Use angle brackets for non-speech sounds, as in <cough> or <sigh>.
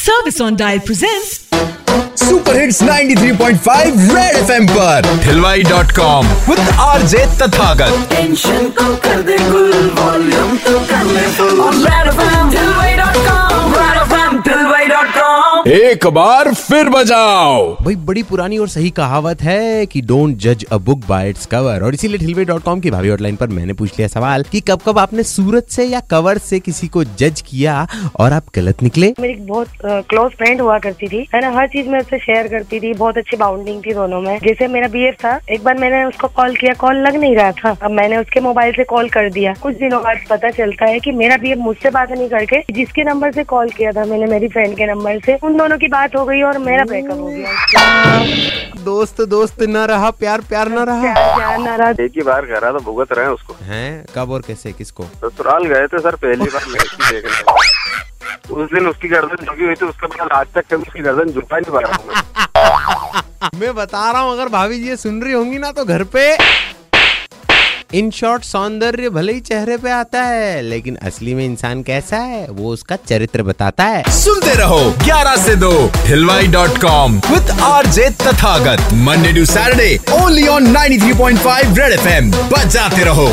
Service on Dial presents super hits 93.5 red FM पर हिलवाई dot com with R J Tathagat tension को कर दे गुल एक बार फिर बजाओ। भाई बड़ी पुरानी और सही कहावत है कि डोंट जज a book by its cover और इसीलिए हिलवे डॉट कॉम की भाभी हॉटलाइन पर मैंने पूछ लिया सवाल कि कब कब आपने सूरत से या कवर से किसी को जज किया और आप गलत निकले? मेरी बहुत क्लोज फ्रेंड हुआ करती थी। है ना हर चीज़ में उससे शेयर करती थी। बहुत अच्छी बाउंडिंग थी दोनों में। जैसे मेरा बीएफ था एक बार मैंने उसको कॉल किया कॉल लग नहीं रहा था। अब मैंने उसके मोबाइल से कॉल कर दिया। कुछ दिनों बाद पता चलता है की मेरा बीएफ मुझसे बात नहीं करके जिसके नंबर से कॉल किया था मैंने मेरी फ्रेंड के नंबर से उन दोनों की बात हो गई और मेरा ब्रेकअप हो गया। दोस्त दोस्त न रहा प्यार प्यार न रहा। प्यार प्यार नाराज़ एक ही बार तो भुगत रहे हैं उसको। हैं? कब और कैसे किसको? ससुराल गए थे सर पहली बार लड़की देखने उस दिन उसकी गर्दन झुकी हुई थी उसके बाद आज तक कभी उसकी गर्दन झुका नहीं पाया। हूँ <laughs> मैं मैं बता रहा हूँ अगर भाभी जी ये सुन रही होंगी ना तो घर पे इन शॉर्ट सौंदर्य भले ही चेहरे पे आता है, लेकिन असली में इंसान कैसा है, वो उसका चरित्र बताता है। सुनते रहो 11 से 2 हिलवाई dot com with R J Tathagat Monday to Saturday only on 93.5 red FM बजाते रहो।